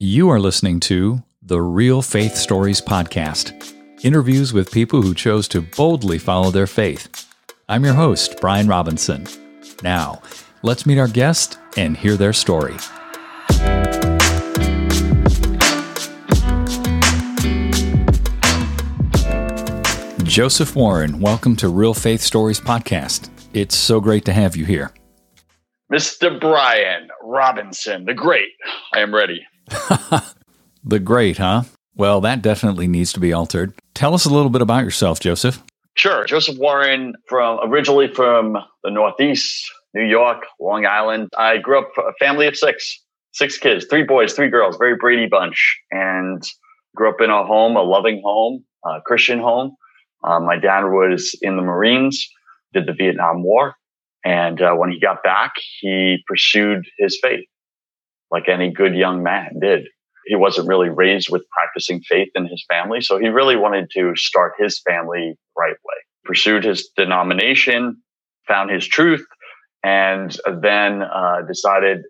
You are listening to the Real Faith Stories Podcast interviews with people who chose to boldly follow their faith. I'm your host, Brian Robinson. Now, let's meet our guest and hear their story. Joseph Warren, welcome to Real Faith Stories Podcast. It's so great to have you here. Mr. Brian Robinson, the great. I am ready. the great, huh? Well, that definitely needs to be altered. Tell us a little bit about yourself, Joseph. Sure. Joseph Warren, from originally from the Northeast, New York, Long Island. I grew up a family of six, six kids, three boys, three girls, very Brady bunch, and grew up in a home, a loving home, a Christian home. Uh, my dad was in the Marines, did the Vietnam War, and uh, when he got back, he pursued his faith, like any good young man did. He wasn't really raised with practicing faith in his family, so he really wanted to start his family right way. Pursued his denomination, found his truth, and then uh, decided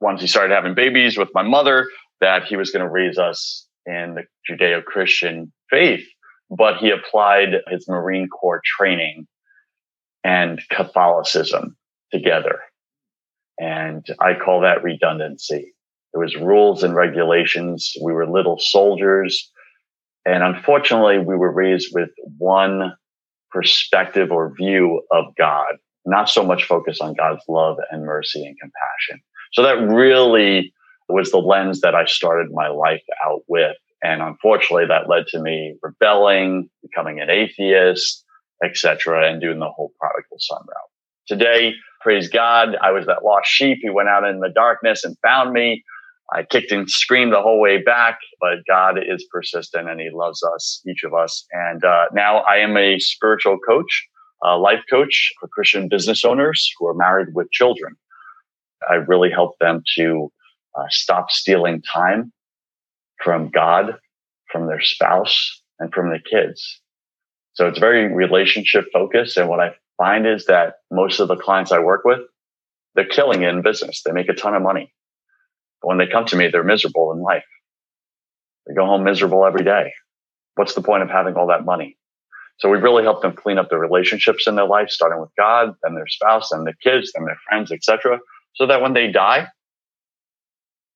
once he started having babies with my mother that he was going to raise us in the Judeo-Christian faith. But he applied his Marine Corps training and Catholicism together. And I call that redundancy. There was rules and regulations. We were little soldiers. And unfortunately, we were raised with one perspective or view of God, not so much focus on God's love and mercy and compassion. So that really was the lens that I started my life out with. And unfortunately, that led to me rebelling, becoming an atheist, etc., and doing the whole prodigal son route. Today, praise God, I was that lost sheep. He went out in the darkness and found me. I kicked and screamed the whole way back, but God is persistent and He loves us, each of us. And uh, now I am a spiritual coach, a life coach for Christian business owners who are married with children. I really help them to uh, stop stealing time from God, from their spouse, and from the kids. So it's very relationship focused. And what I find is that most of the clients I work with, they're killing it in business. They make a ton of money. But when they come to me, they're miserable in life. They go home miserable every day. What's the point of having all that money? So we really help them clean up the relationships in their life, starting with God, then their spouse, then their kids, then their friends, etc. So that when they die,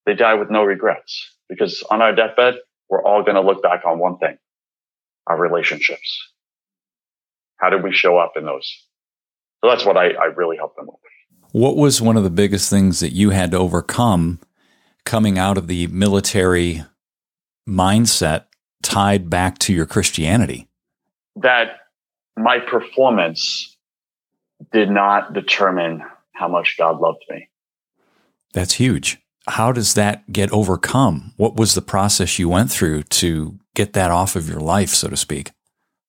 they die with no regrets. Because on our deathbed, we're all going to look back on one thing, our relationships. How did we show up in those? So that's what I, I really help them with. What was one of the biggest things that you had to overcome coming out of the military mindset tied back to your Christianity? That my performance did not determine how much God loved me. That's huge. How does that get overcome? What was the process you went through to get that off of your life, so to speak?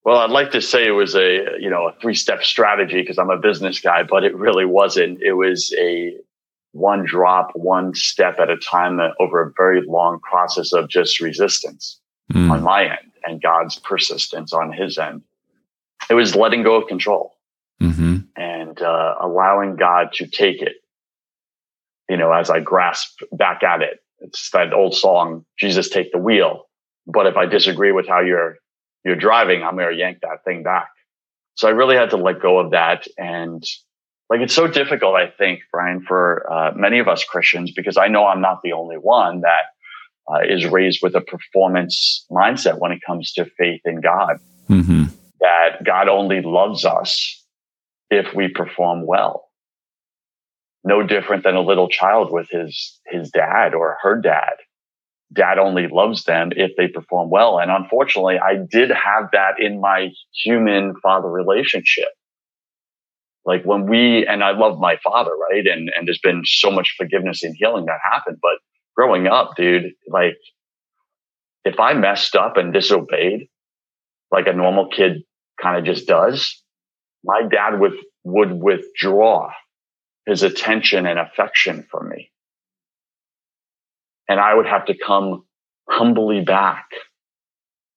Well, I'd like to say it was a you know a three step strategy because I'm a business guy, but it really wasn't. It was a one drop, one step at a time over a very long process of just resistance mm. on my end and God's persistence on His end. It was letting go of control mm-hmm. and uh, allowing God to take it. You know, as I grasp back at it, it's that old song, "Jesus, take the wheel." But if I disagree with how you're you're driving, I'm going to yank that thing back. So I really had to let go of that. And like, it's so difficult, I think, Brian, for uh, many of us Christians, because I know I'm not the only one that uh, is raised with a performance mindset when it comes to faith in God. Mm-hmm. That God only loves us if we perform well. No different than a little child with his, his dad or her dad dad only loves them if they perform well. And unfortunately, I did have that in my human father relationship. Like when we, and I love my father, right? And, and there's been so much forgiveness and healing that happened. But growing up, dude, like if I messed up and disobeyed, like a normal kid kind of just does, my dad would, would withdraw his attention and affection from me and I would have to come humbly back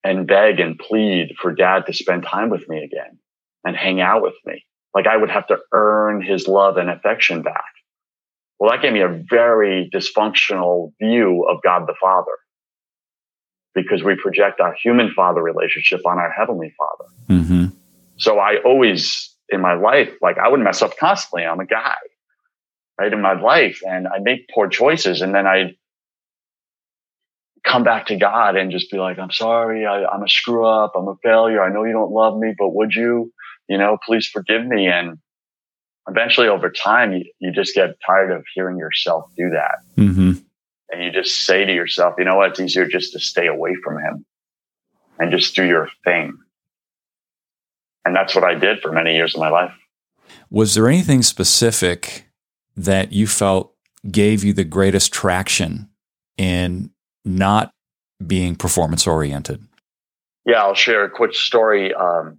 and beg and plead for dad to spend time with me again and hang out with me. Like I would have to earn his love and affection back. Well, that gave me a very dysfunctional view of God the Father because we project our human father relationship on our heavenly father. Mm-hmm. So I always, in my life, like I would mess up constantly. I'm a guy, right, in my life, and I make poor choices. And then I come back to God and just be like, I'm sorry, I, I'm a screw up, I'm a failure. I know you don't love me, but would you, you know, please forgive me. And eventually over time, you, you just get tired of hearing yourself do that. Mm-hmm. And you just say to yourself, you know what? It's easier just to stay away from him and just do your thing. And that's what I did for many years of my life. Was there anything specific that you felt gave you the greatest traction in not being performance oriented? Yeah, I'll share a quick story. Um,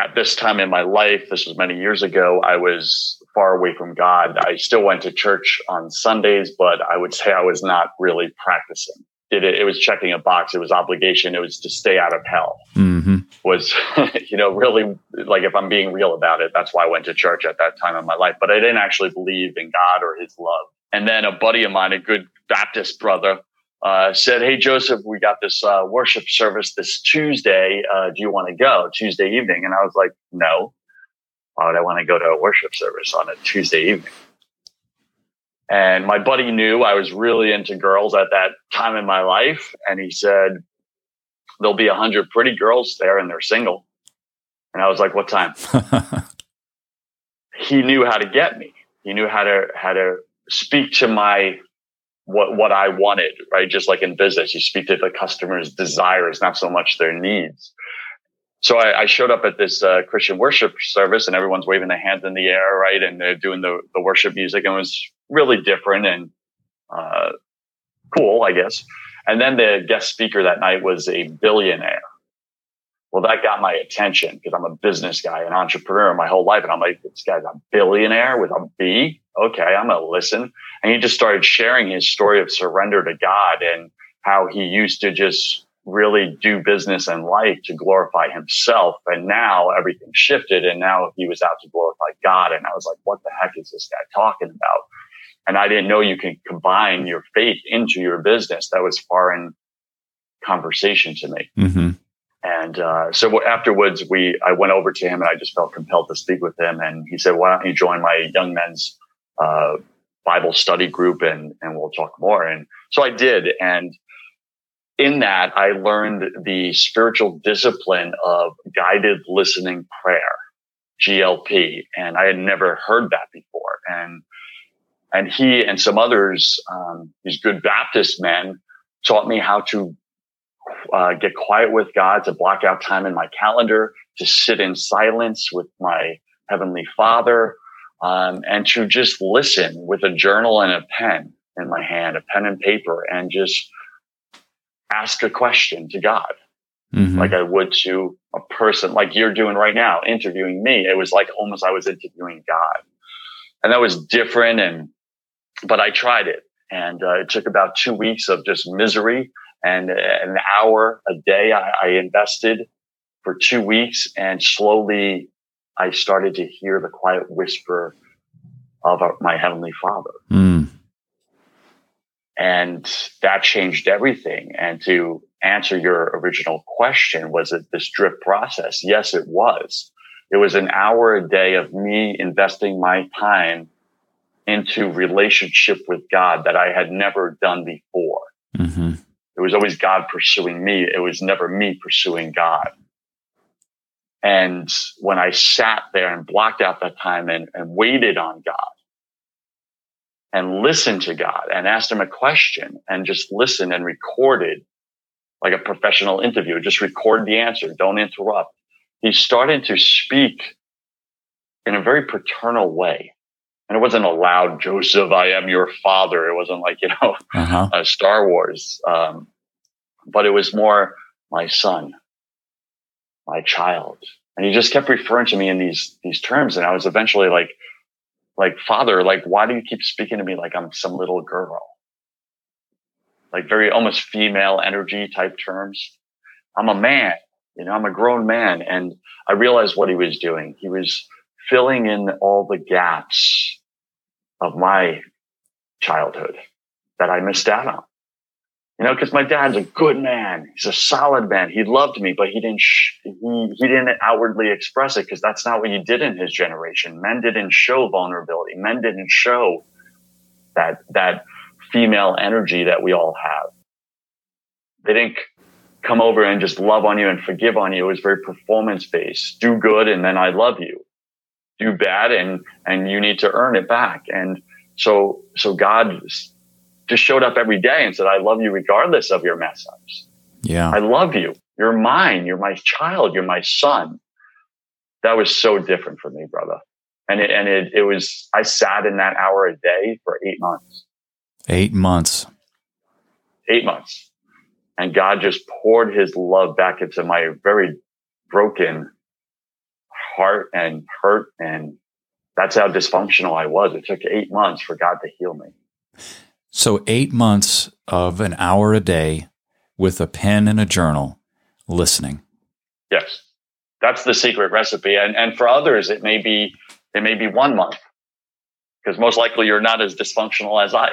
at this time in my life, this was many years ago, I was far away from God. I still went to church on Sundays, but I would say I was not really practicing. Did It, it was checking a box. It was obligation. It was to stay out of hell. Mm-hmm. Was, you know, really like if I'm being real about it, that's why I went to church at that time in my life. But I didn't actually believe in God or his love. And then a buddy of mine, a good Baptist brother, uh, said, Hey, Joseph, we got this uh, worship service this Tuesday. Uh, do you want to go Tuesday evening? And I was like, No. Why would I want to go to a worship service on a Tuesday evening? And my buddy knew I was really into girls at that time in my life. And he said, There'll be a hundred pretty girls there and they're single. And I was like, What time? he knew how to get me. He knew how to how to speak to my what what I wanted, right? Just like in business, you speak to the customer's desires, not so much their needs. So I, I showed up at this uh, Christian worship service, and everyone's waving their hands in the air, right? And they're doing the the worship music, and it was really different and uh, cool, I guess. And then the guest speaker that night was a billionaire. Well, that got my attention because I'm a business guy, an entrepreneur my whole life. And I'm like, this guy's a billionaire with a B. Okay, I'm going to listen. And he just started sharing his story of surrender to God and how he used to just really do business and life to glorify himself. And now everything shifted. And now he was out to glorify God. And I was like, what the heck is this guy talking about? And I didn't know you can combine your faith into your business. That was foreign conversation to me. Mm-hmm. And uh, so afterwards, we I went over to him and I just felt compelled to speak with him. And he said, "Why don't you join my young men's uh, Bible study group and and we'll talk more." And so I did. And in that, I learned the spiritual discipline of guided listening prayer, GLP, and I had never heard that before. And and he and some others, um, these good Baptist men, taught me how to uh, get quiet with God, to block out time in my calendar, to sit in silence with my heavenly Father, um, and to just listen with a journal and a pen in my hand, a pen and paper, and just ask a question to God, mm-hmm. like I would to a person, like you're doing right now, interviewing me. It was like almost I was interviewing God, and that was different. And but I tried it, and uh, it took about two weeks of just misery and an hour a day I, I invested for two weeks and slowly I started to hear the quiet whisper of my heavenly father. Mm. And that changed everything. And to answer your original question, was it this drip process? Yes, it was. It was an hour a day of me investing my time into relationship with God that I had never done before. Mm-hmm. It was always God pursuing me. It was never me pursuing God. And when I sat there and blocked out that time and, and waited on God and listened to God and asked him a question and just listened and recorded like a professional interview, just record the answer. Don't interrupt. He started to speak in a very paternal way. And it wasn't a loud Joseph, I am your father. It wasn't like, you know, uh-huh. uh, Star Wars. Um, but it was more my son, my child. And he just kept referring to me in these, these terms. And I was eventually like, like, father, like, why do you keep speaking to me like I'm some little girl? Like very almost female energy type terms. I'm a man, you know, I'm a grown man. And I realized what he was doing. He was filling in all the gaps of my childhood that I missed out on. You know, because my dad's a good man. He's a solid man. He loved me, but he didn't. Sh- he he didn't outwardly express it because that's not what you did in his generation. Men didn't show vulnerability. Men didn't show that that female energy that we all have. They didn't come over and just love on you and forgive on you. It was very performance based. Do good and then I love you. Do bad and and you need to earn it back. And so so God just showed up every day and said, I love you regardless of your mess ups. Yeah. I love you. You're mine. You're my child. You're my son. That was so different for me, brother. And it, and it, it was, I sat in that hour a day for eight months. Eight months. Eight months. And God just poured his love back into my very broken heart and hurt. And that's how dysfunctional I was. It took eight months for God to heal me. So, eight months of an hour a day with a pen and a journal listening. Yes. That's the secret recipe. And, and for others, it may be, it may be one month because most likely you're not as dysfunctional as I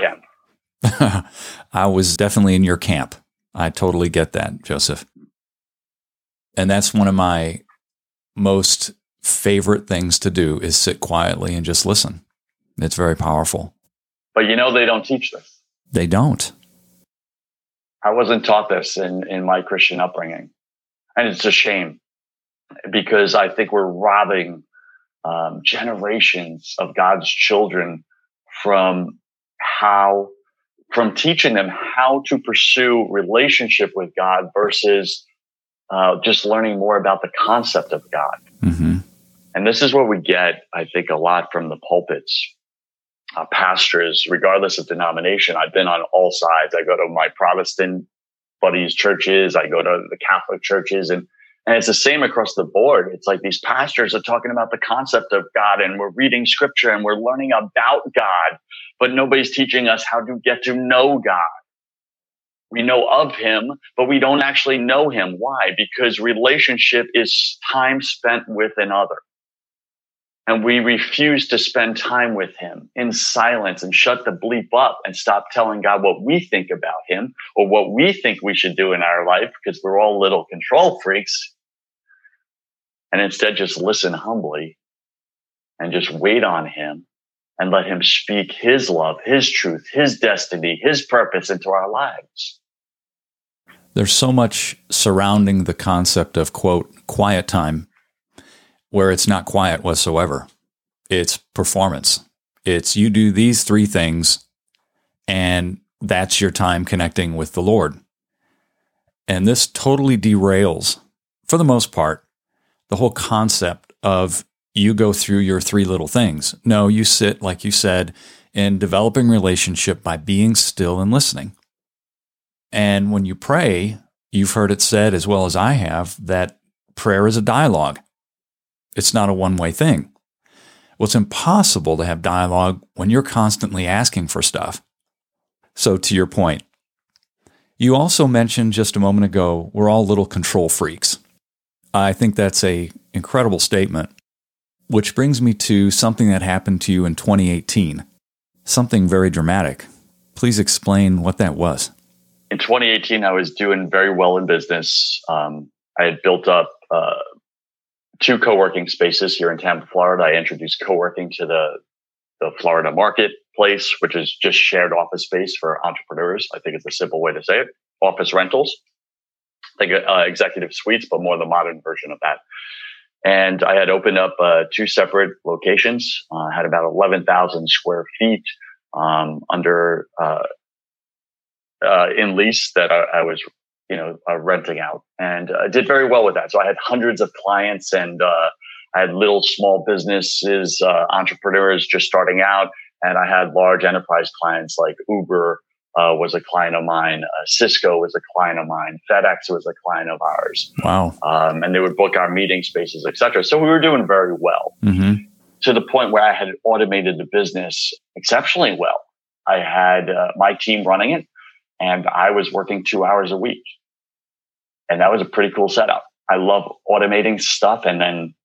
am. I was definitely in your camp. I totally get that, Joseph. And that's one of my most favorite things to do is sit quietly and just listen. It's very powerful. But you know, they don't teach this. They don't. I wasn't taught this in, in my Christian upbringing. And it's a shame because I think we're robbing um, generations of God's children from how, from teaching them how to pursue relationship with God versus uh, just learning more about the concept of God. Mm-hmm. And this is what we get, I think, a lot from the pulpits uh, pastors, regardless of denomination. I've been on all sides. I go to my Protestant buddies' churches. I go to the Catholic churches and and it's the same across the board. It's like these pastors are talking about the concept of God and we're reading scripture and we're learning about God, but nobody's teaching us how to get to know God. We know of him, but we don't actually know him. Why? Because relationship is time spent with another and we refuse to spend time with him in silence and shut the bleep up and stop telling God what we think about him or what we think we should do in our life because we're all little control freaks. And instead just listen humbly and just wait on him and let him speak his love, his truth, his destiny, his purpose into our lives. There's so much surrounding the concept of quote, quiet time where it's not quiet whatsoever. It's performance. It's you do these three things, and that's your time connecting with the Lord. And this totally derails, for the most part, the whole concept of you go through your three little things. No, you sit, like you said, in developing relationship by being still and listening. And when you pray, you've heard it said as well as I have that prayer is a dialogue. It's not a one way thing. Well, it's impossible to have dialogue when you're constantly asking for stuff. So, to your point, you also mentioned just a moment ago, we're all little control freaks. I think that's a incredible statement, which brings me to something that happened to you in 2018, something very dramatic. Please explain what that was. In 2018, I was doing very well in business. Um, I had built up uh, two co-working spaces here in Tampa, Florida. I introduced co-working to the, the Florida marketplace, which is just shared office space for entrepreneurs. I think it's a simple way to say it. Office rentals, think uh, executive suites, but more the modern version of that. And I had opened up uh, two separate locations. Uh, had about 11,000 square feet um, under uh, uh, in lease that I, I was you know, uh, renting out and uh, did very well with that. So I had hundreds of clients and uh, I had little small businesses, uh, entrepreneurs just starting out. And I had large enterprise clients like Uber uh, was a client of mine. Uh, Cisco was a client of mine. FedEx was a client of ours. Wow. Um, and they would book our meeting spaces, etc. So we were doing very well mm-hmm. to the point where I had automated the business exceptionally well. I had my team running it and I was working two hours a week. And that was a pretty cool setup. I love automating stuff and then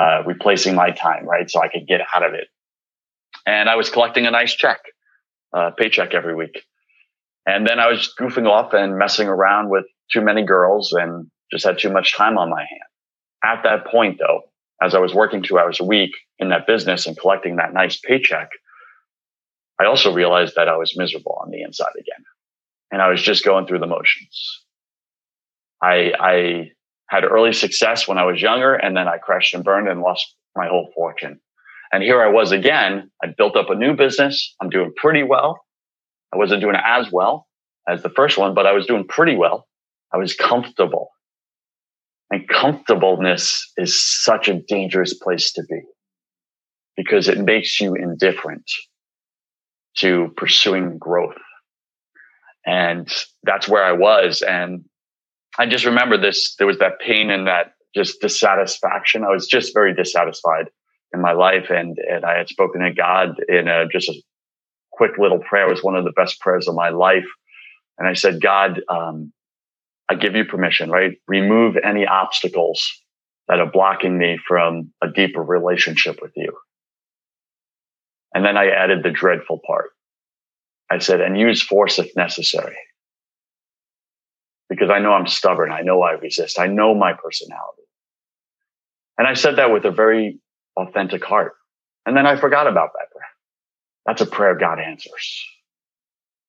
uh, replacing my time, right? So I could get out of it. And I was collecting a nice check. uh, paycheck every week. And then I was goofing off and messing around with too many girls and just had too much time on my hand. At that point, though, as I was working two hours a week in that business and collecting that nice paycheck, I also realized that I was miserable on the inside again. And I was just going through the motions. I, I had early success when I was younger, and then I crashed and burned and lost my whole fortune. And here I was again. I built up a new business. I'm doing pretty well. I wasn't doing as well as the first one, but I was doing pretty well. I was comfortable. And comfortableness is such a dangerous place to be because it makes you indifferent to pursuing growth. And that's where I was. And I just remember this, there was that pain and that just dissatisfaction. I was just very dissatisfied in my life. And, and I had spoken to God in a, just a quick little prayer. It was one of the best prayers of my life. And I said, God, um, I give you permission, right? Remove any obstacles that are blocking me from a deeper relationship with you. And then I added the dreadful part. I said, and use force if necessary. Because I know I'm stubborn. I know I resist. I know my personality. And I said that with a very authentic heart. And then I forgot about that prayer. That's a prayer God answers.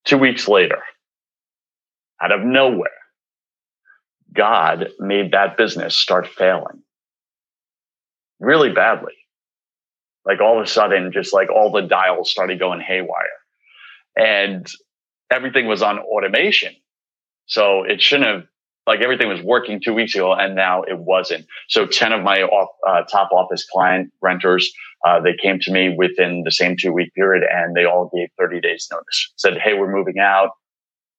Two weeks later, out of nowhere, God made that business start failing really badly. Like all of a sudden, just like all the dials started going haywire and everything was on automation. So it shouldn't have, like everything was working two weeks ago and now it wasn't. So 10 of my off, uh, top office client renters, uh, they came to me within the same two week period and they all gave 30 days notice, said, Hey, we're moving out.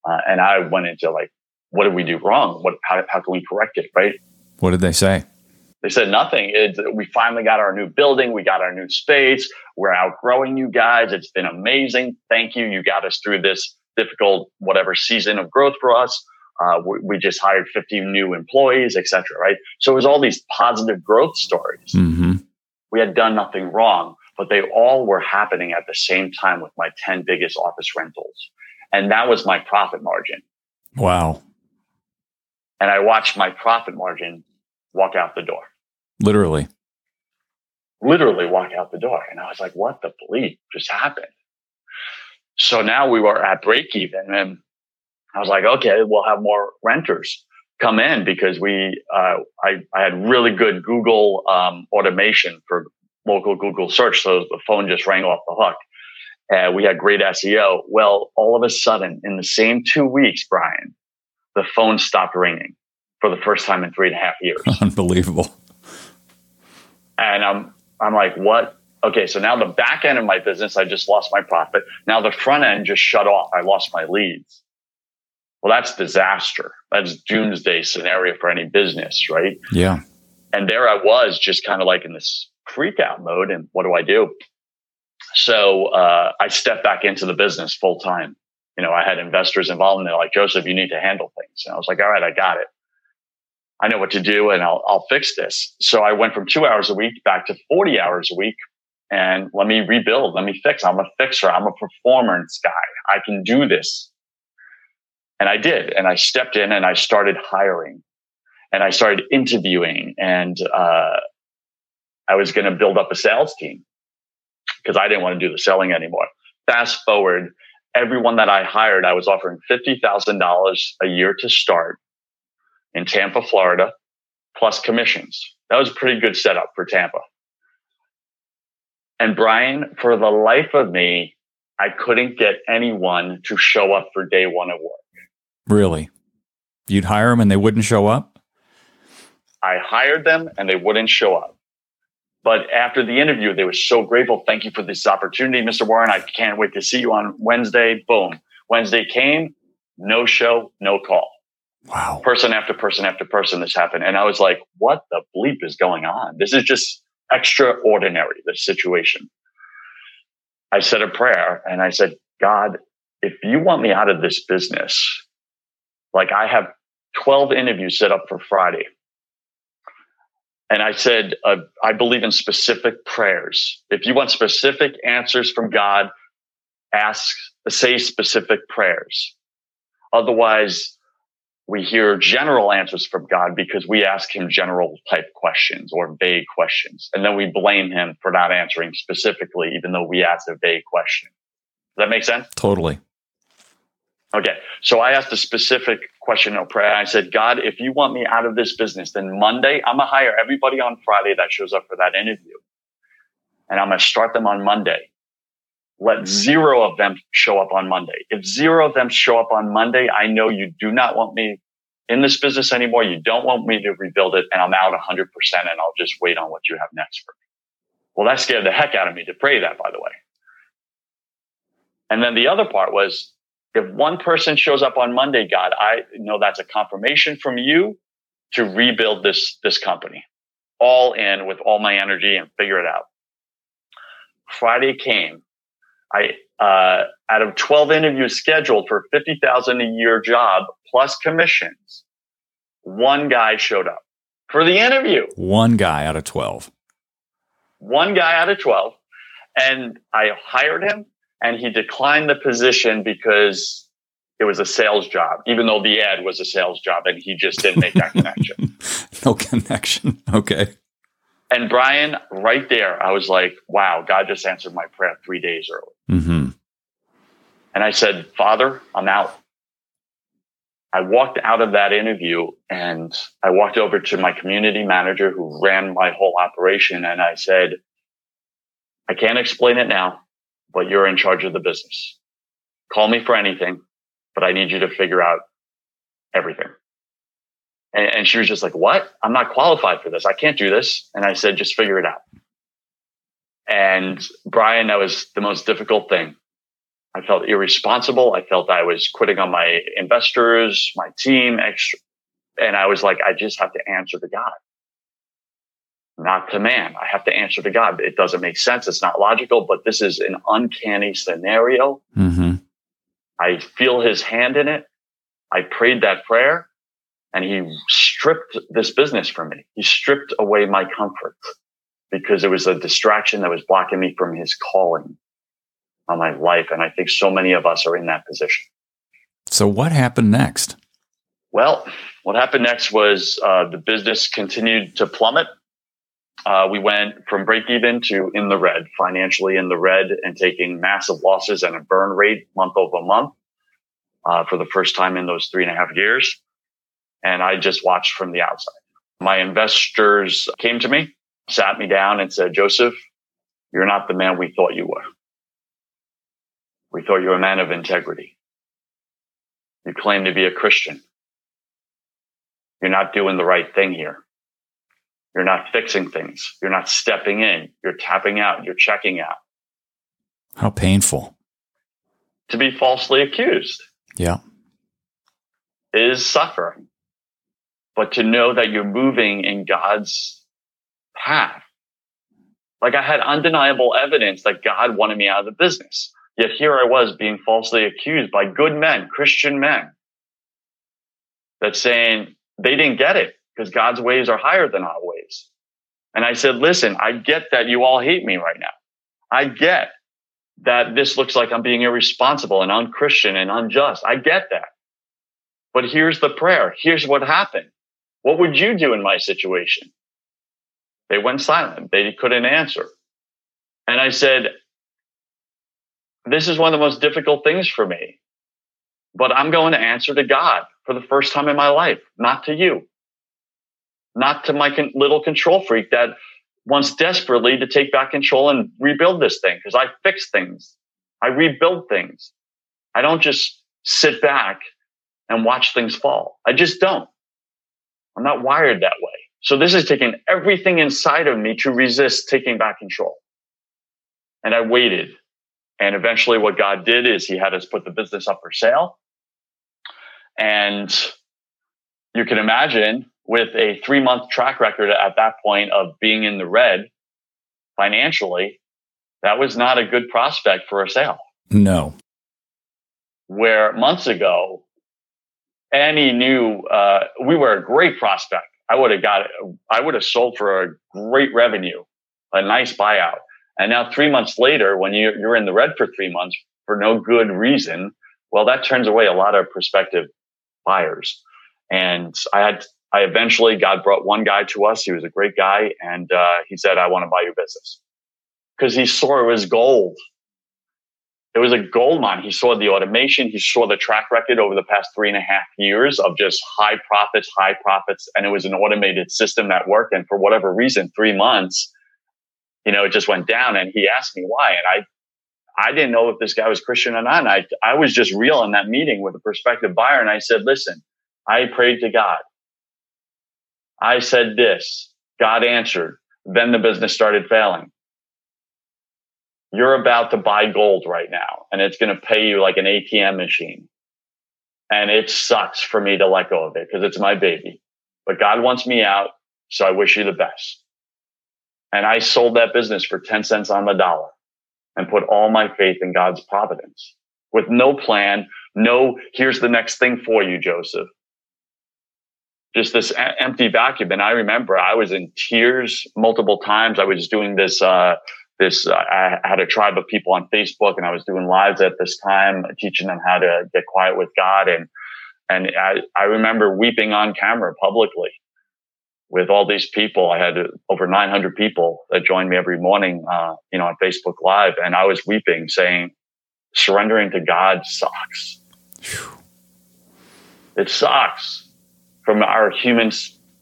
Uh, and I went into like, what did we do wrong? What, how, how can we correct it? Right. What did they say? They said nothing. It, we finally got our new building. We got our new space. We're outgrowing you guys. It's been amazing. Thank you. You got us through this difficult, whatever season of growth for us. Uh, we, we, just hired 50 new employees, etc. Right. So it was all these positive growth stories. Mm-hmm. We had done nothing wrong, but they all were happening at the same time with my 10 biggest office rentals. And that was my profit margin. Wow. And I watched my profit margin walk out the door. Literally. Literally walk out the door. And I was like, what the bleep just happened? So now we were at break even and I was like, okay, we'll have more renters come in because we, uh, I, I had really good Google, um, automation for local Google search. So the phone just rang off the hook. Uh, we had great SEO. Well, all of a sudden in the same two weeks, Brian, the phone stopped ringing for the first time in three and a half years. Unbelievable. And I'm, I'm like, what? Okay. So now the back end of my business, I just lost my profit. Now the front end just shut off. I lost my leads. Well, that's disaster. That's doomsday scenario for any business, right? Yeah. And there I was just kind of like in this freak out mode. And what do I do? So, uh, I stepped back into the business full time. You know, I had investors involved and they're like, Joseph, you need to handle things. And I was like, all right, I got it. I know what to do and I'll, I'll fix this. So I went from two hours a week back to 40 hours a week and let me rebuild. Let me fix. I'm a fixer. I'm a performance guy. I can do this. And I did. And I stepped in and I started hiring and I started interviewing and, uh, I was going to build up a sales team because I didn't want to do the selling anymore. Fast forward, everyone that I hired, I was offering $50,000 a year to start in Tampa, Florida, plus commissions. That was a pretty good setup for Tampa. And Brian, for the life of me, I couldn't get anyone to show up for day one of work. Really? You'd hire them and they wouldn't show up? I hired them and they wouldn't show up. But after the interview, they were so grateful. Thank you for this opportunity, Mr. Warren. I can't wait to see you on Wednesday. Boom. Wednesday came, no show, no call. Wow. Person after person after person, this happened. And I was like, what the bleep is going on? This is just extraordinary, this situation. I said a prayer and I said, God, if you want me out of this business, like I have 12 interviews set up for Friday. And I said, uh, I believe in specific prayers. If you want specific answers from God, ask say specific prayers. Otherwise, we hear general answers from God because we ask him general type questions or vague questions. And then we blame him for not answering specifically, even though we asked a vague question. Does that make sense? Totally. Okay. So I asked a specific question of prayer. I said, God, if you want me out of this business, then Monday, I'm going to hire everybody on Friday that shows up for that interview. And I'm going to start them on Monday. Let zero of them show up on Monday. If zero of them show up on Monday, I know you do not want me in this business anymore. You don't want me to rebuild it and I'm out 100% and I'll just wait on what you have next for me. Well, that scared the heck out of me to pray that, by the way. And then the other part was if one person shows up on Monday, God, I know that's a confirmation from you to rebuild this, this company all in with all my energy and figure it out. Friday came. I, uh, out of 12 interviews scheduled for 50,000 a year job plus commissions, one guy showed up for the interview. One guy out of 12. One guy out of 12. And I hired him and he declined the position because it was a sales job, even though the ad was a sales job and he just didn't make that connection. no connection. Okay. And Brian, right there, I was like, wow, God just answered my prayer three days early. Mm-hmm. And I said, Father, I'm out. I walked out of that interview and I walked over to my community manager who ran my whole operation. And I said, I can't explain it now, but you're in charge of the business. Call me for anything, but I need you to figure out everything. And, and she was just like, what? I'm not qualified for this. I can't do this. And I said, just figure it out. And Brian, that was the most difficult thing. I felt irresponsible. I felt I was quitting on my investors, my team, extra. And I was like, I just have to answer to God not to man. I have to answer to God. It doesn't make sense. It's not logical, but this is an uncanny scenario. Mm-hmm. I feel his hand in it. I prayed that prayer and he stripped this business from me. He stripped away my comfort because it was a distraction that was blocking me from his calling on my life. And I think so many of us are in that position. So what happened next? Well, what happened next was uh, the business continued to plummet uh, we went from break even to in the red, financially in the red, and taking massive losses and a burn rate month over month uh, for the first time in those three and a half years. And I just watched from the outside. My investors came to me, sat me down, and said, Joseph, you're not the man we thought you were. We thought you were a man of integrity. You claim to be a Christian. You're not doing the right thing here. You're not fixing things. You're not stepping in. You're tapping out. You're checking out. How painful. To be falsely accused. Yeah. Is suffering. But to know that you're moving in God's path. Like I had undeniable evidence that God wanted me out of the business. Yet here I was being falsely accused by good men, Christian men, that saying they didn't get it because God's ways are higher than our ways. And I said, listen, I get that you all hate me right now. I get that this looks like I'm being irresponsible and unchristian and unjust. I get that. But here's the prayer. Here's what happened. What would you do in my situation? They went silent. They couldn't answer. And I said, this is one of the most difficult things for me, but I'm going to answer to God for the first time in my life, not to you not to my con- little control freak that wants desperately to take back control and rebuild this thing because I fix things. I rebuild things. I don't just sit back and watch things fall. I just don't. I'm not wired that way. So this is taking everything inside of me to resist taking back control. And I waited. And eventually what God did is he had us put the business up for sale. And you can imagine with a three month track record at that point of being in the red financially, that was not a good prospect for a sale. No. Where months ago, any new, uh, we were a great prospect. I would have got, I would have sold for a great revenue, a nice buyout. And now three months later, when you're, you're in the red for three months, for no good reason, well, that turns away a lot of prospective buyers. And I had, I eventually, God brought one guy to us. He was a great guy. And uh, he said, I want to buy your business because he saw it was gold. It was a gold mine. He saw the automation. He saw the track record over the past three and a half years of just high profits, high profits. And it was an automated system that worked. And for whatever reason, three months, you know, it just went down. And he asked me why. And I, I didn't know if this guy was Christian or not. And I, I was just real in that meeting with a prospective buyer. And I said, listen, I prayed to God. I said this. God answered. Then the business started failing you're about to buy gold right now and it's going to pay you like an ATM machine. And it sucks for me to let go of it because it's my baby. But God wants me out. So I wish you the best. And I sold that business for 10 cents on the dollar and put all my faith in God's providence with no plan. No, here's the next thing for you, Joseph. Just this empty vacuum. And I remember I was in tears multiple times. I was doing this, uh, this, I had a tribe of people on Facebook and I was doing lives at this time, teaching them how to get quiet with God. And, and I, I remember weeping on camera publicly with all these people. I had over 900 people that joined me every morning, uh, you know, on Facebook Live. And I was weeping saying, surrendering to God sucks. It sucks from our human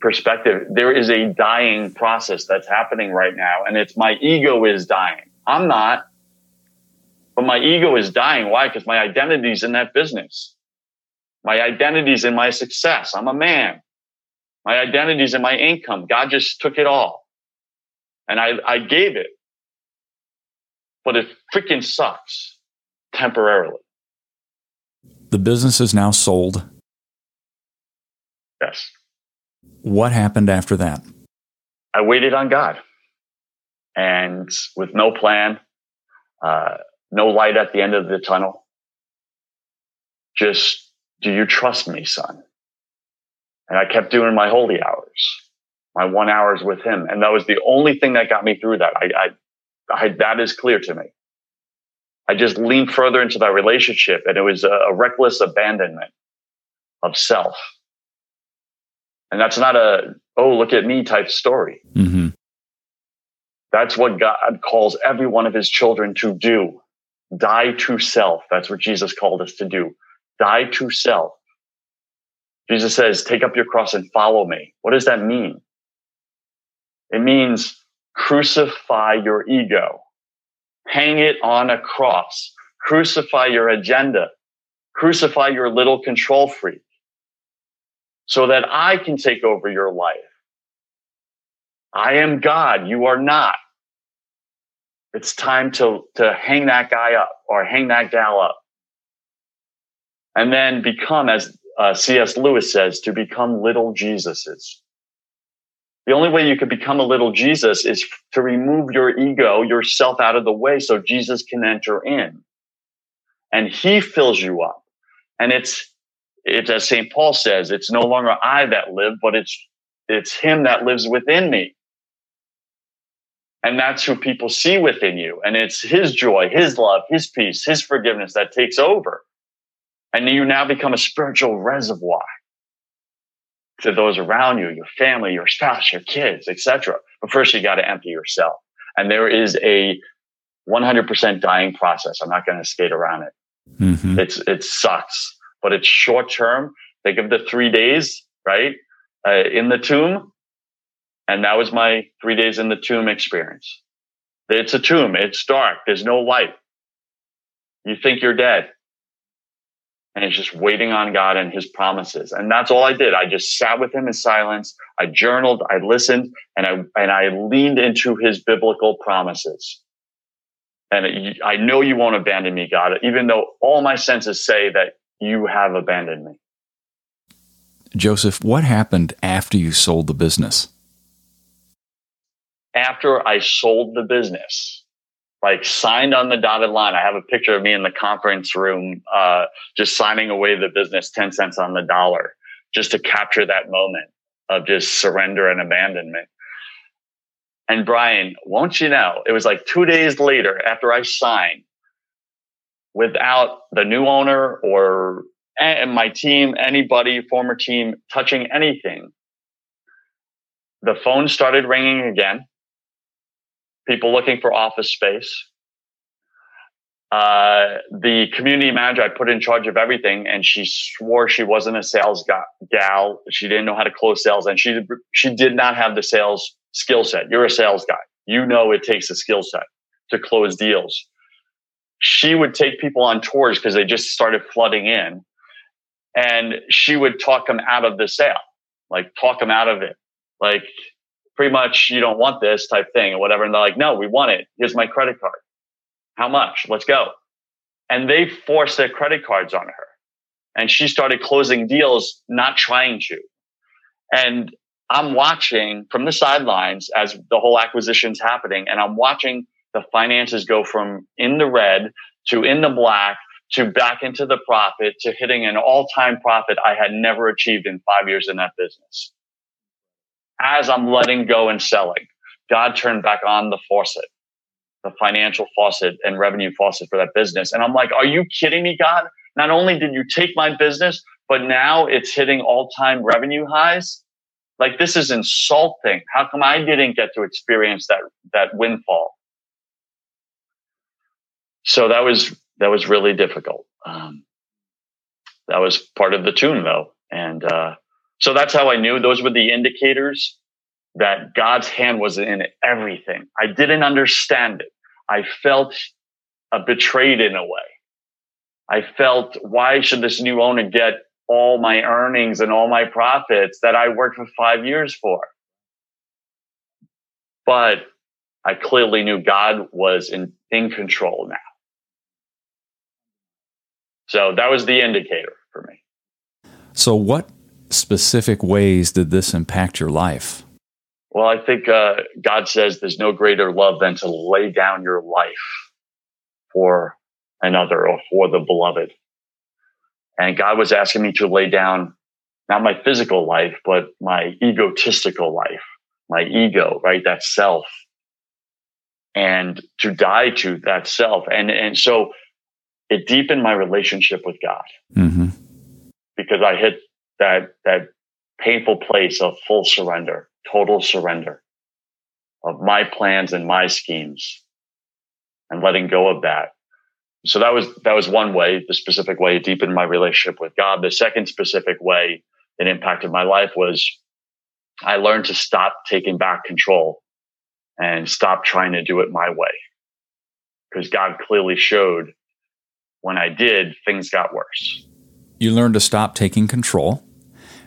perspective, there is a dying process that's happening right now. And it's my ego is dying. I'm not, but my ego is dying. Why? Because my identity's in that business. My identity's in my success. I'm a man. My identity's in my income. God just took it all. And I, I gave it. But it freaking sucks temporarily. The business is now sold. Yes. What happened after that? I waited on God and with no plan, uh, no light at the end of the tunnel. Just, do you trust me, son? And I kept doing my holy hours, my one hours with him. And that was the only thing that got me through that. I, I, I that is clear to me. I just leaned further into that relationship and it was a, a reckless abandonment of self. And that's not a, oh, look at me type story. Mm-hmm. That's what God calls every one of his children to do. Die to self. That's what Jesus called us to do. Die to self. Jesus says, take up your cross and follow me. What does that mean? It means crucify your ego. Hang it on a cross. Crucify your agenda. Crucify your little control freak so that I can take over your life. I am God. You are not. It's time to, to hang that guy up or hang that gal up. And then become, as uh, C.S. Lewis says, to become little Jesuses. The only way you could become a little Jesus is to remove your ego, yourself out of the way so Jesus can enter in. And he fills you up. And it's it's as St. Paul says, it's no longer I that live, but it's, it's him that lives within me. And that's who people see within you. And it's his joy, his love, his peace, his forgiveness that takes over. And you now become a spiritual reservoir to those around you, your family, your spouse, your kids, etc. But first you got to empty yourself. And there is a 100% dying process. I'm not going to skate around it. Mm-hmm. It's, it sucks but it's short term. Think of the three days, right? Uh, in the tomb. And that was my three days in the tomb experience. It's a tomb. It's dark. There's no light. You think you're dead. And it's just waiting on God and his promises. And that's all I did. I just sat with him in silence. I journaled, I listened, and I, and I leaned into his biblical promises. And I know you won't abandon me, God, even though all my senses say that you have abandoned me. Joseph, what happened after you sold the business? After I sold the business, like signed on the dotted line, I have a picture of me in the conference room, uh, just signing away the business 10 cents on the dollar, just to capture that moment of just surrender and abandonment. And Brian, won't you know, it was like two days later after I signed, without the new owner or and my team, anybody, former team touching anything. The phone started ringing again. People looking for office space. Uh, the community manager I put in charge of everything, and she swore she wasn't a sales gal. She didn't know how to close sales, and she she did not have the sales skill set. You're a sales guy. You know it takes a skill set to close deals. She would take people on tours because they just started flooding in, and she would talk them out of the sale, like talk them out of it, like pretty much you don't want this type thing or whatever. And they're like, no, we want it. Here's my credit card. How much? Let's go. And they forced their credit cards on her. And she started closing deals, not trying to. And I'm watching from the sidelines as the whole acquisition's happening. And I'm watching the finances go from in the red to in the black to back into the profit to hitting an all time profit I had never achieved in five years in that business. As I'm letting go and selling, God turned back on the faucet the financial faucet and revenue faucet for that business. And I'm like, are you kidding me, God? Not only did you take my business, but now it's hitting all time revenue highs. Like this is insulting. How come I didn't get to experience that, that windfall? So that was, that was really difficult. Um, that was part of the tune though. And, uh, so that's how I knew those were the indicators that God's hand was in everything. I didn't understand it. I felt uh, betrayed in a way. I felt, why should this new owner get all my earnings and all my profits that I worked for five years for? But I clearly knew God was in, in control now. So that was the indicator for me. So, what specific ways did this impact your life? Well, I think uh, God says there's no greater love than to lay down your life for another or for the beloved. And God was asking me to lay down not my physical life, but my egotistical life, my ego, right? That self. And to die to that self. And, and so it deepened my relationship with God mm-hmm. because I hit that, that painful place of full surrender total surrender of my plans and my schemes and letting go of that. So that was, that was one way, the specific way it deepened my relationship with God. The second specific way it impacted my life was I learned to stop taking back control and stop trying to do it my way. Because God clearly showed when I did, things got worse. You learned to stop taking control.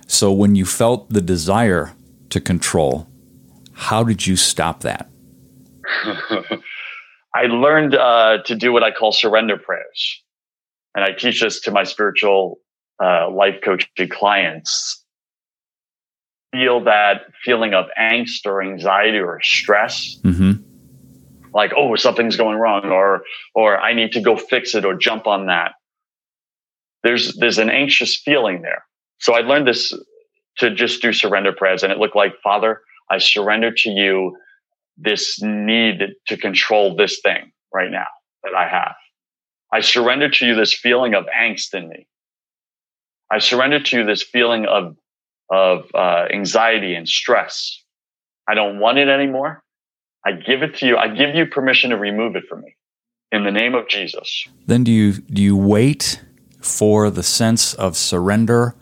So when you felt the desire to control. How did you stop that? I learned uh, to do what I call surrender prayers. And I teach this to my spiritual uh, life coaching clients. Feel that feeling of angst or anxiety or stress. Mm-hmm. Like, oh, something's going wrong, or or I need to go fix it or jump on that. There's there's an anxious feeling there. So I learned this to just do surrender prayers. And it looked like, Father, I surrender to you this need to control this thing right now that I have. I surrender to you this feeling of angst in me. I surrender to you this feeling of, of uh, anxiety and stress. I don't want it anymore. I give it to you. I give you permission to remove it from me in the name of Jesus. Then do you, do you wait for the sense of surrender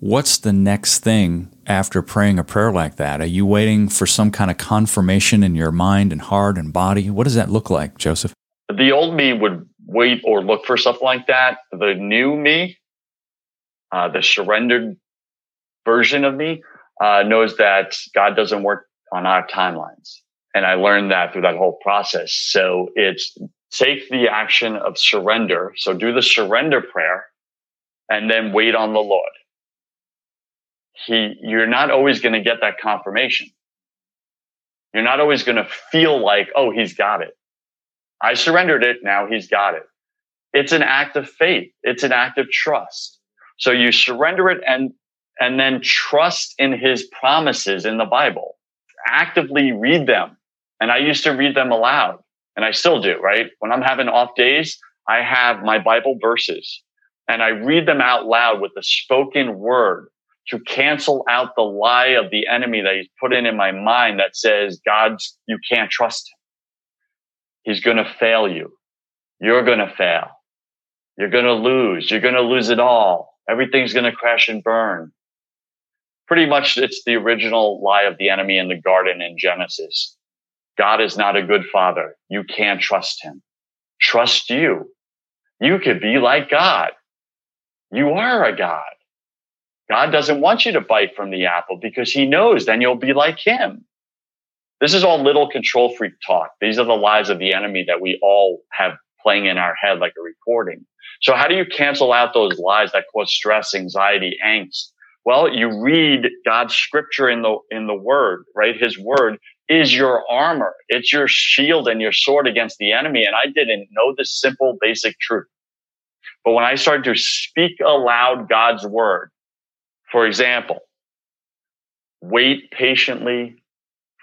What's the next thing after praying a prayer like that? Are you waiting for some kind of confirmation in your mind and heart and body? What does that look like, Joseph? The old me would wait or look for stuff like that. The new me, uh, the surrendered version of me, uh, knows that God doesn't work on our timelines. And I learned that through that whole process. So it's take the action of surrender. So do the surrender prayer and then wait on the Lord he, you're not always going to get that confirmation. You're not always going to feel like, oh, he's got it. I surrendered it. Now he's got it. It's an act of faith. It's an act of trust. So you surrender it and, and then trust in his promises in the Bible. Actively read them. And I used to read them aloud and I still do, right? When I'm having off days, I have my Bible verses and I read them out loud with the spoken word to cancel out the lie of the enemy that he's put in in my mind that says, God's, you can't trust him. He's going to fail you. You're going to fail. You're going to lose. You're going to lose it all. Everything's going to crash and burn. Pretty much it's the original lie of the enemy in the garden in Genesis. God is not a good father. You can't trust him. Trust you. You could be like God. You are a God. God doesn't want you to bite from the apple because he knows then you'll be like him. This is all little control freak talk. These are the lies of the enemy that we all have playing in our head like a recording. So how do you cancel out those lies that cause stress, anxiety, angst? Well, you read God's scripture in the, in the word, right? His word is your armor. It's your shield and your sword against the enemy. And I didn't know this simple, basic truth. But when I started to speak aloud God's word, for example, wait patiently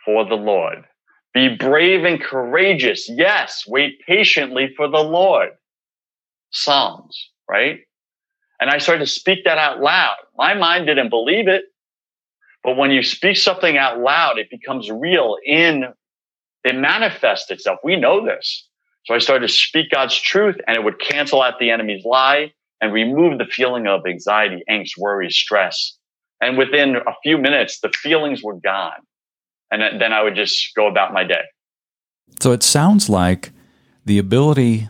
for the Lord. Be brave and courageous. Yes, wait patiently for the Lord. Psalms, right? And I started to speak that out loud. My mind didn't believe it. But when you speak something out loud, it becomes real in, it manifests itself. We know this. So I started to speak God's truth and it would cancel out the enemy's lie and remove the feeling of anxiety, angst, worry, stress. And within a few minutes, the feelings were gone. And then I would just go about my day. So it sounds like the ability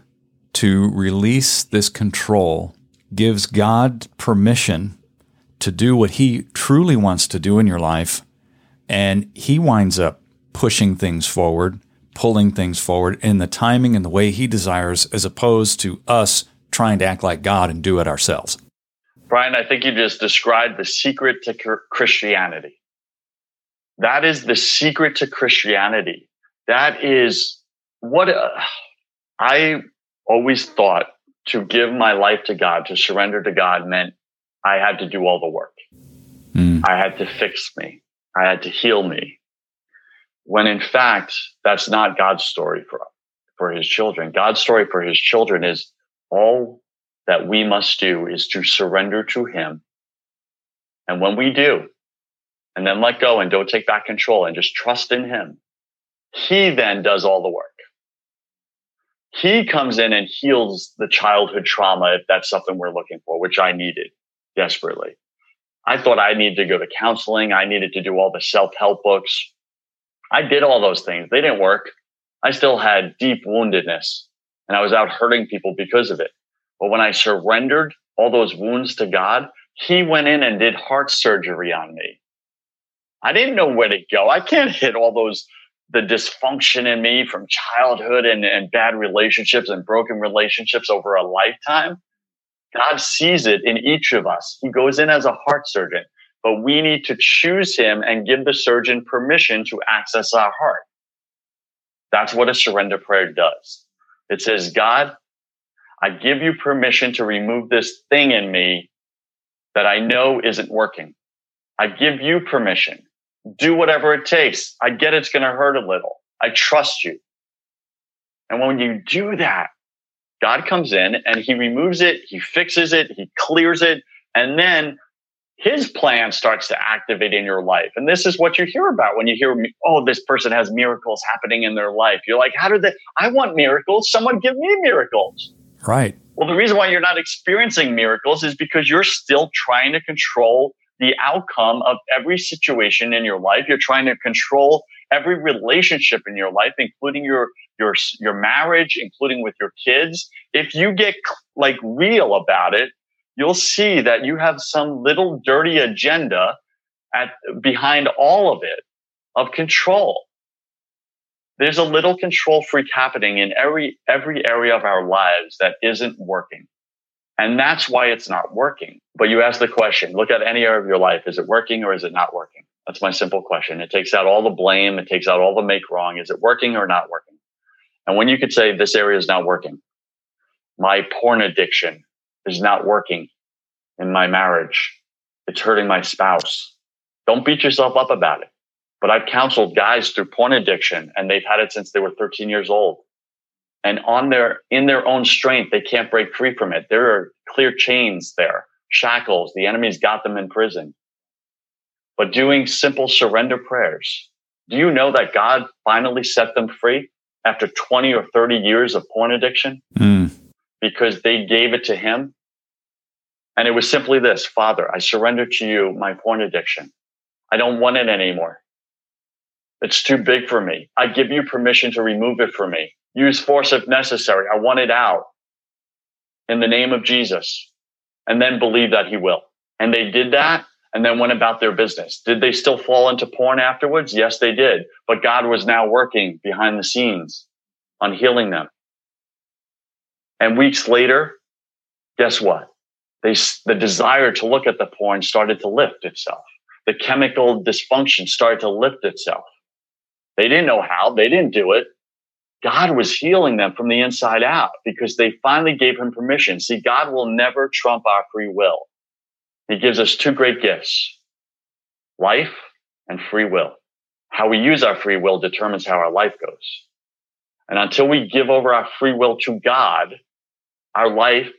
to release this control gives God permission to do what He truly wants to do in your life. And He winds up pushing things forward pulling things forward in the timing and the way He desires, as opposed to us trying to act like God and do it ourselves. Brian, I think you just described the secret to Christianity. That is the secret to Christianity. That is what uh, I always thought to give my life to God, to surrender to God meant I had to do all the work. Mm. I had to fix me. I had to heal me when in fact, that's not God's story for, for his children. God's story for his children is all that we must do is to surrender to him. And when we do, and then let go and don't take back control and just trust in him, he then does all the work. He comes in and heals the childhood trauma if that's something we're looking for, which I needed desperately. I thought I needed to go to counseling. I needed to do all the self help books. I did all those things. They didn't work. I still had deep woundedness and I was out hurting people because of it. But when I surrendered all those wounds to God, he went in and did heart surgery on me. I didn't know where to go. I can't hit all those, the dysfunction in me from childhood and, and bad relationships and broken relationships over a lifetime. God sees it in each of us. He goes in as a heart surgeon but we need to choose him and give the surgeon permission to access our heart. That's what a surrender prayer does. It says, God, I give you permission to remove this thing in me that I know isn't working. I give you permission. Do whatever it takes. I get it's going to hurt a little. I trust you. And when you do that, God comes in and he removes it, he fixes it, he clears it, and then his plan starts to activate in your life. And this is what you hear about when you hear, oh, this person has miracles happening in their life. You're like, how did they? I want miracles. Someone give me miracles. Right. Well, the reason why you're not experiencing miracles is because you're still trying to control the outcome of every situation in your life. You're trying to control every relationship in your life, including your your your marriage, including with your kids. If you get like real about it, you'll see that you have some little dirty agenda at behind all of it of control. There's a little control freak happening in every every area of our lives that isn't working. And that's why it's not working. But you ask the question, look at any area of your life. Is it working or is it not working? That's my simple question. It takes out all the blame. It takes out all the make wrong. Is it working or not working? And when you could say this area is not working, my porn addiction is not working in my marriage. It's hurting my spouse. Don't beat yourself up about it. But I've counseled guys through porn addiction and they've had it since they were 13 years old. and on their in their own strength they can't break free from it there are clear chains there shackles the enemy's got them in prison but doing simple surrender prayers do you know that god finally set them free after 20 or 30 years of porn addiction mm. because they gave it to him. And it was simply this father i surrender to you my porn addiction. I don't want it anymore. It's too big for me. I give you permission to remove it from me. Use force if necessary. I want it out in the name of Jesus. And then believe that he will. And they did that and then went about their business. Did they still fall into porn afterwards? Yes, they did. But God was now working behind the scenes on healing them. And weeks later, guess what? They, the desire to look at the porn started to lift itself. The chemical dysfunction started to lift itself. They didn't know how. They didn't do it. God was healing them from the inside out because they finally gave him permission. See, God will never trump our free will. He gives us two great gifts, life and free will. How we use our free will determines how our life goes. And until we give over our free will to God, our life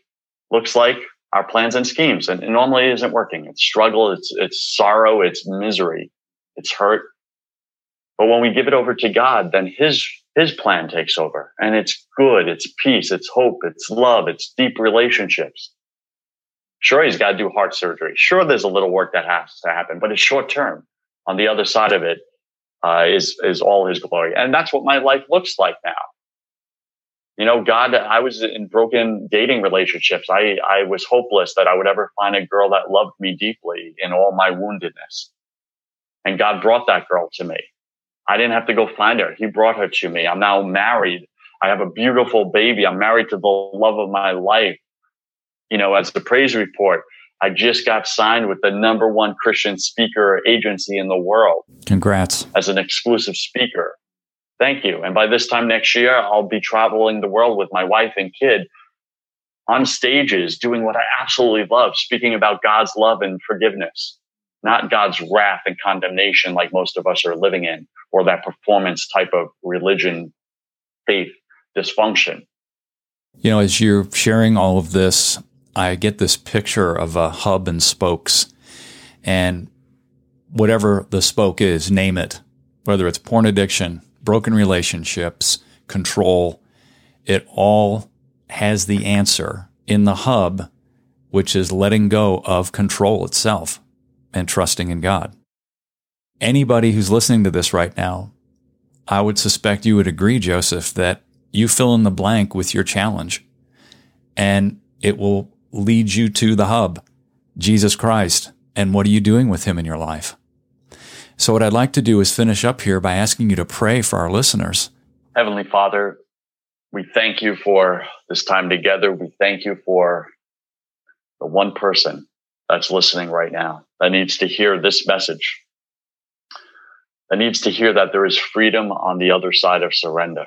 looks like our plans and schemes. And it normally isn't working. It's struggle. It's, it's sorrow. It's misery. It's hurt. But when we give it over to God, then his his plan takes over and it's good. It's peace. It's hope. It's love. It's deep relationships. Sure, he's got to do heart surgery. Sure, there's a little work that has to happen, but it's short term. On the other side of it uh, is is all his glory. And that's what my life looks like now. You know, God, I was in broken dating relationships. I, I was hopeless that I would ever find a girl that loved me deeply in all my woundedness. And God brought that girl to me. I didn't have to go find her. He brought her to me. I'm now married. I have a beautiful baby. I'm married to the love of my life. You know, as the praise report, I just got signed with the number one Christian speaker agency in the world. Congrats. As an exclusive speaker. Thank you. And by this time next year, I'll be traveling the world with my wife and kid on stages doing what I absolutely love, speaking about God's love and forgiveness not God's wrath and condemnation like most of us are living in, or that performance type of religion, faith dysfunction. You know, as you're sharing all of this, I get this picture of a hub and spokes. And whatever the spoke is, name it, whether it's porn addiction, broken relationships, control, it all has the answer in the hub, which is letting go of control itself and trusting in God. Anybody who's listening to this right now, I would suspect you would agree, Joseph, that you fill in the blank with your challenge and it will lead you to the hub, Jesus Christ. And what are you doing with him in your life? So, what I'd like to do is finish up here by asking you to pray for our listeners. Heavenly Father, we thank you for this time together. We thank you for the one person that's listening right now that needs to hear this message, that needs to hear that there is freedom on the other side of surrender.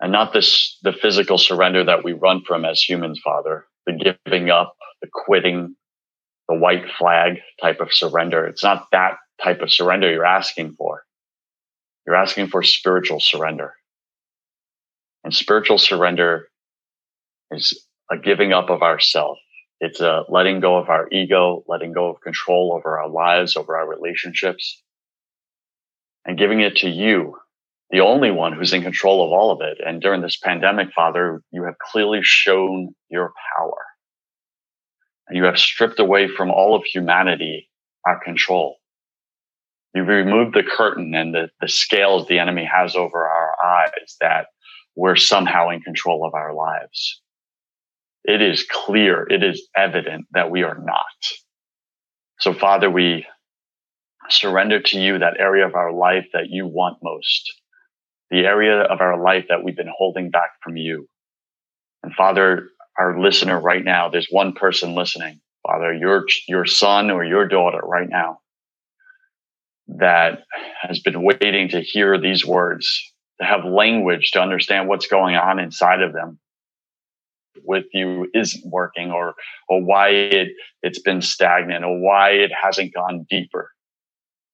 And not this, the physical surrender that we run from as humans, Father, the giving up, the quitting, the white flag type of surrender. It's not that type of surrender you're asking for. You're asking for spiritual surrender. And spiritual surrender is a giving up of ourself it's a letting go of our ego, letting go of control over our lives, over our relationships, and giving it to you, the only one who's in control of all of it. And during this pandemic, Father, you have clearly shown your power. You have stripped away from all of humanity our control. You've removed the curtain and the, the scales the enemy has over our eyes that we're somehow in control of our lives it is clear, it is evident that we are not. So, Father, we surrender to you that area of our life that you want most, the area of our life that we've been holding back from you. And Father, our listener right now, there's one person listening, Father, your, your son or your daughter right now that has been waiting to hear these words, to have language to understand what's going on inside of them with you isn't working or or why it it's been stagnant or why it hasn't gone deeper.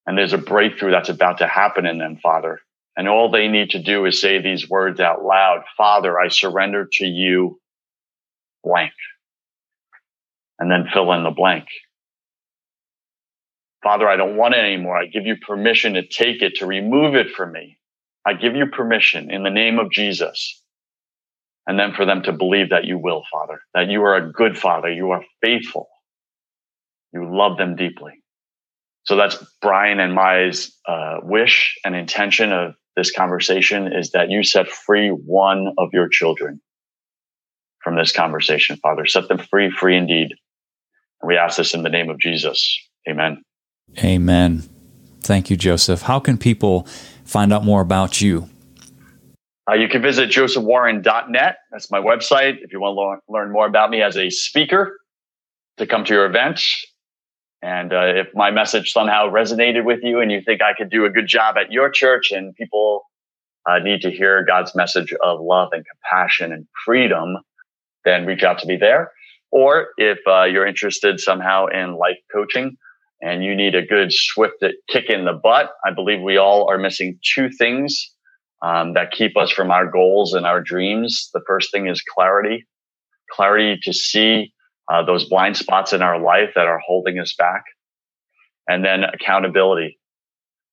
And there's a breakthrough that's about to happen in them father And all they need to do is say these words out loud. Father, I surrender to you blank. And then fill in the blank. Father, I don't want it anymore. I give you permission to take it, to remove it from me. I give you permission in the name of Jesus. And then for them to believe that you will, Father, that you are a good Father. You are faithful. You love them deeply. So that's Brian and my uh, wish and intention of this conversation is that you set free one of your children from this conversation, Father. Set them free, free indeed. And we ask this in the name of Jesus. Amen. Amen. Thank you, Joseph. How can people find out more about you? Uh, you can visit josephwarren.net. That's my website. If you want to learn, learn more about me as a speaker, to come to your event. And uh, if my message somehow resonated with you and you think I could do a good job at your church and people uh, need to hear God's message of love and compassion and freedom, then reach out to me there. Or if uh, you're interested somehow in life coaching, and you need a good swift kick in the butt. I believe we all are missing two things um, that keep us from our goals and our dreams. The first thing is clarity, clarity to see uh, those blind spots in our life that are holding us back. And then accountability,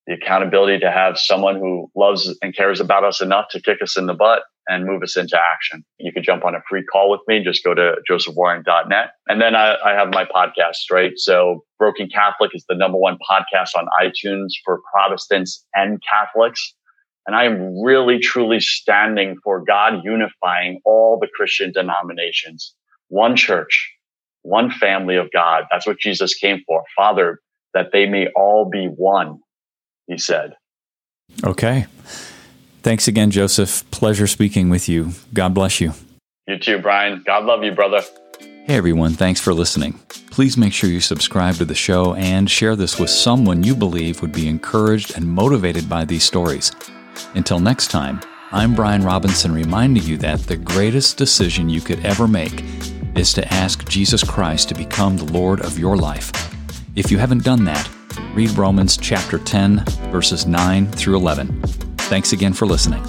the accountability to have someone who loves and cares about us enough to kick us in the butt and move us into action. You could jump on a free call with me. Just go to josephwarren.net. And then I, I, have my podcast, right? So Broken Catholic is the number one podcast on iTunes for Protestants and Catholics. And I am really, truly standing for God unifying all the Christian denominations, one church, one family of God. That's what Jesus came for. Father, that they may all be one, he said. Okay. Thanks again, Joseph. Pleasure speaking with you. God bless you. You too, Brian. God love you, brother. Hey, everyone. Thanks for listening. Please make sure you subscribe to the show and share this with someone you believe would be encouraged and motivated by these stories. Until next time, I'm Brian Robinson reminding you that the greatest decision you could ever make is to ask Jesus Christ to become the Lord of your life. If you haven't done that, read Romans chapter 10, verses 9 through 11. Thanks again for listening.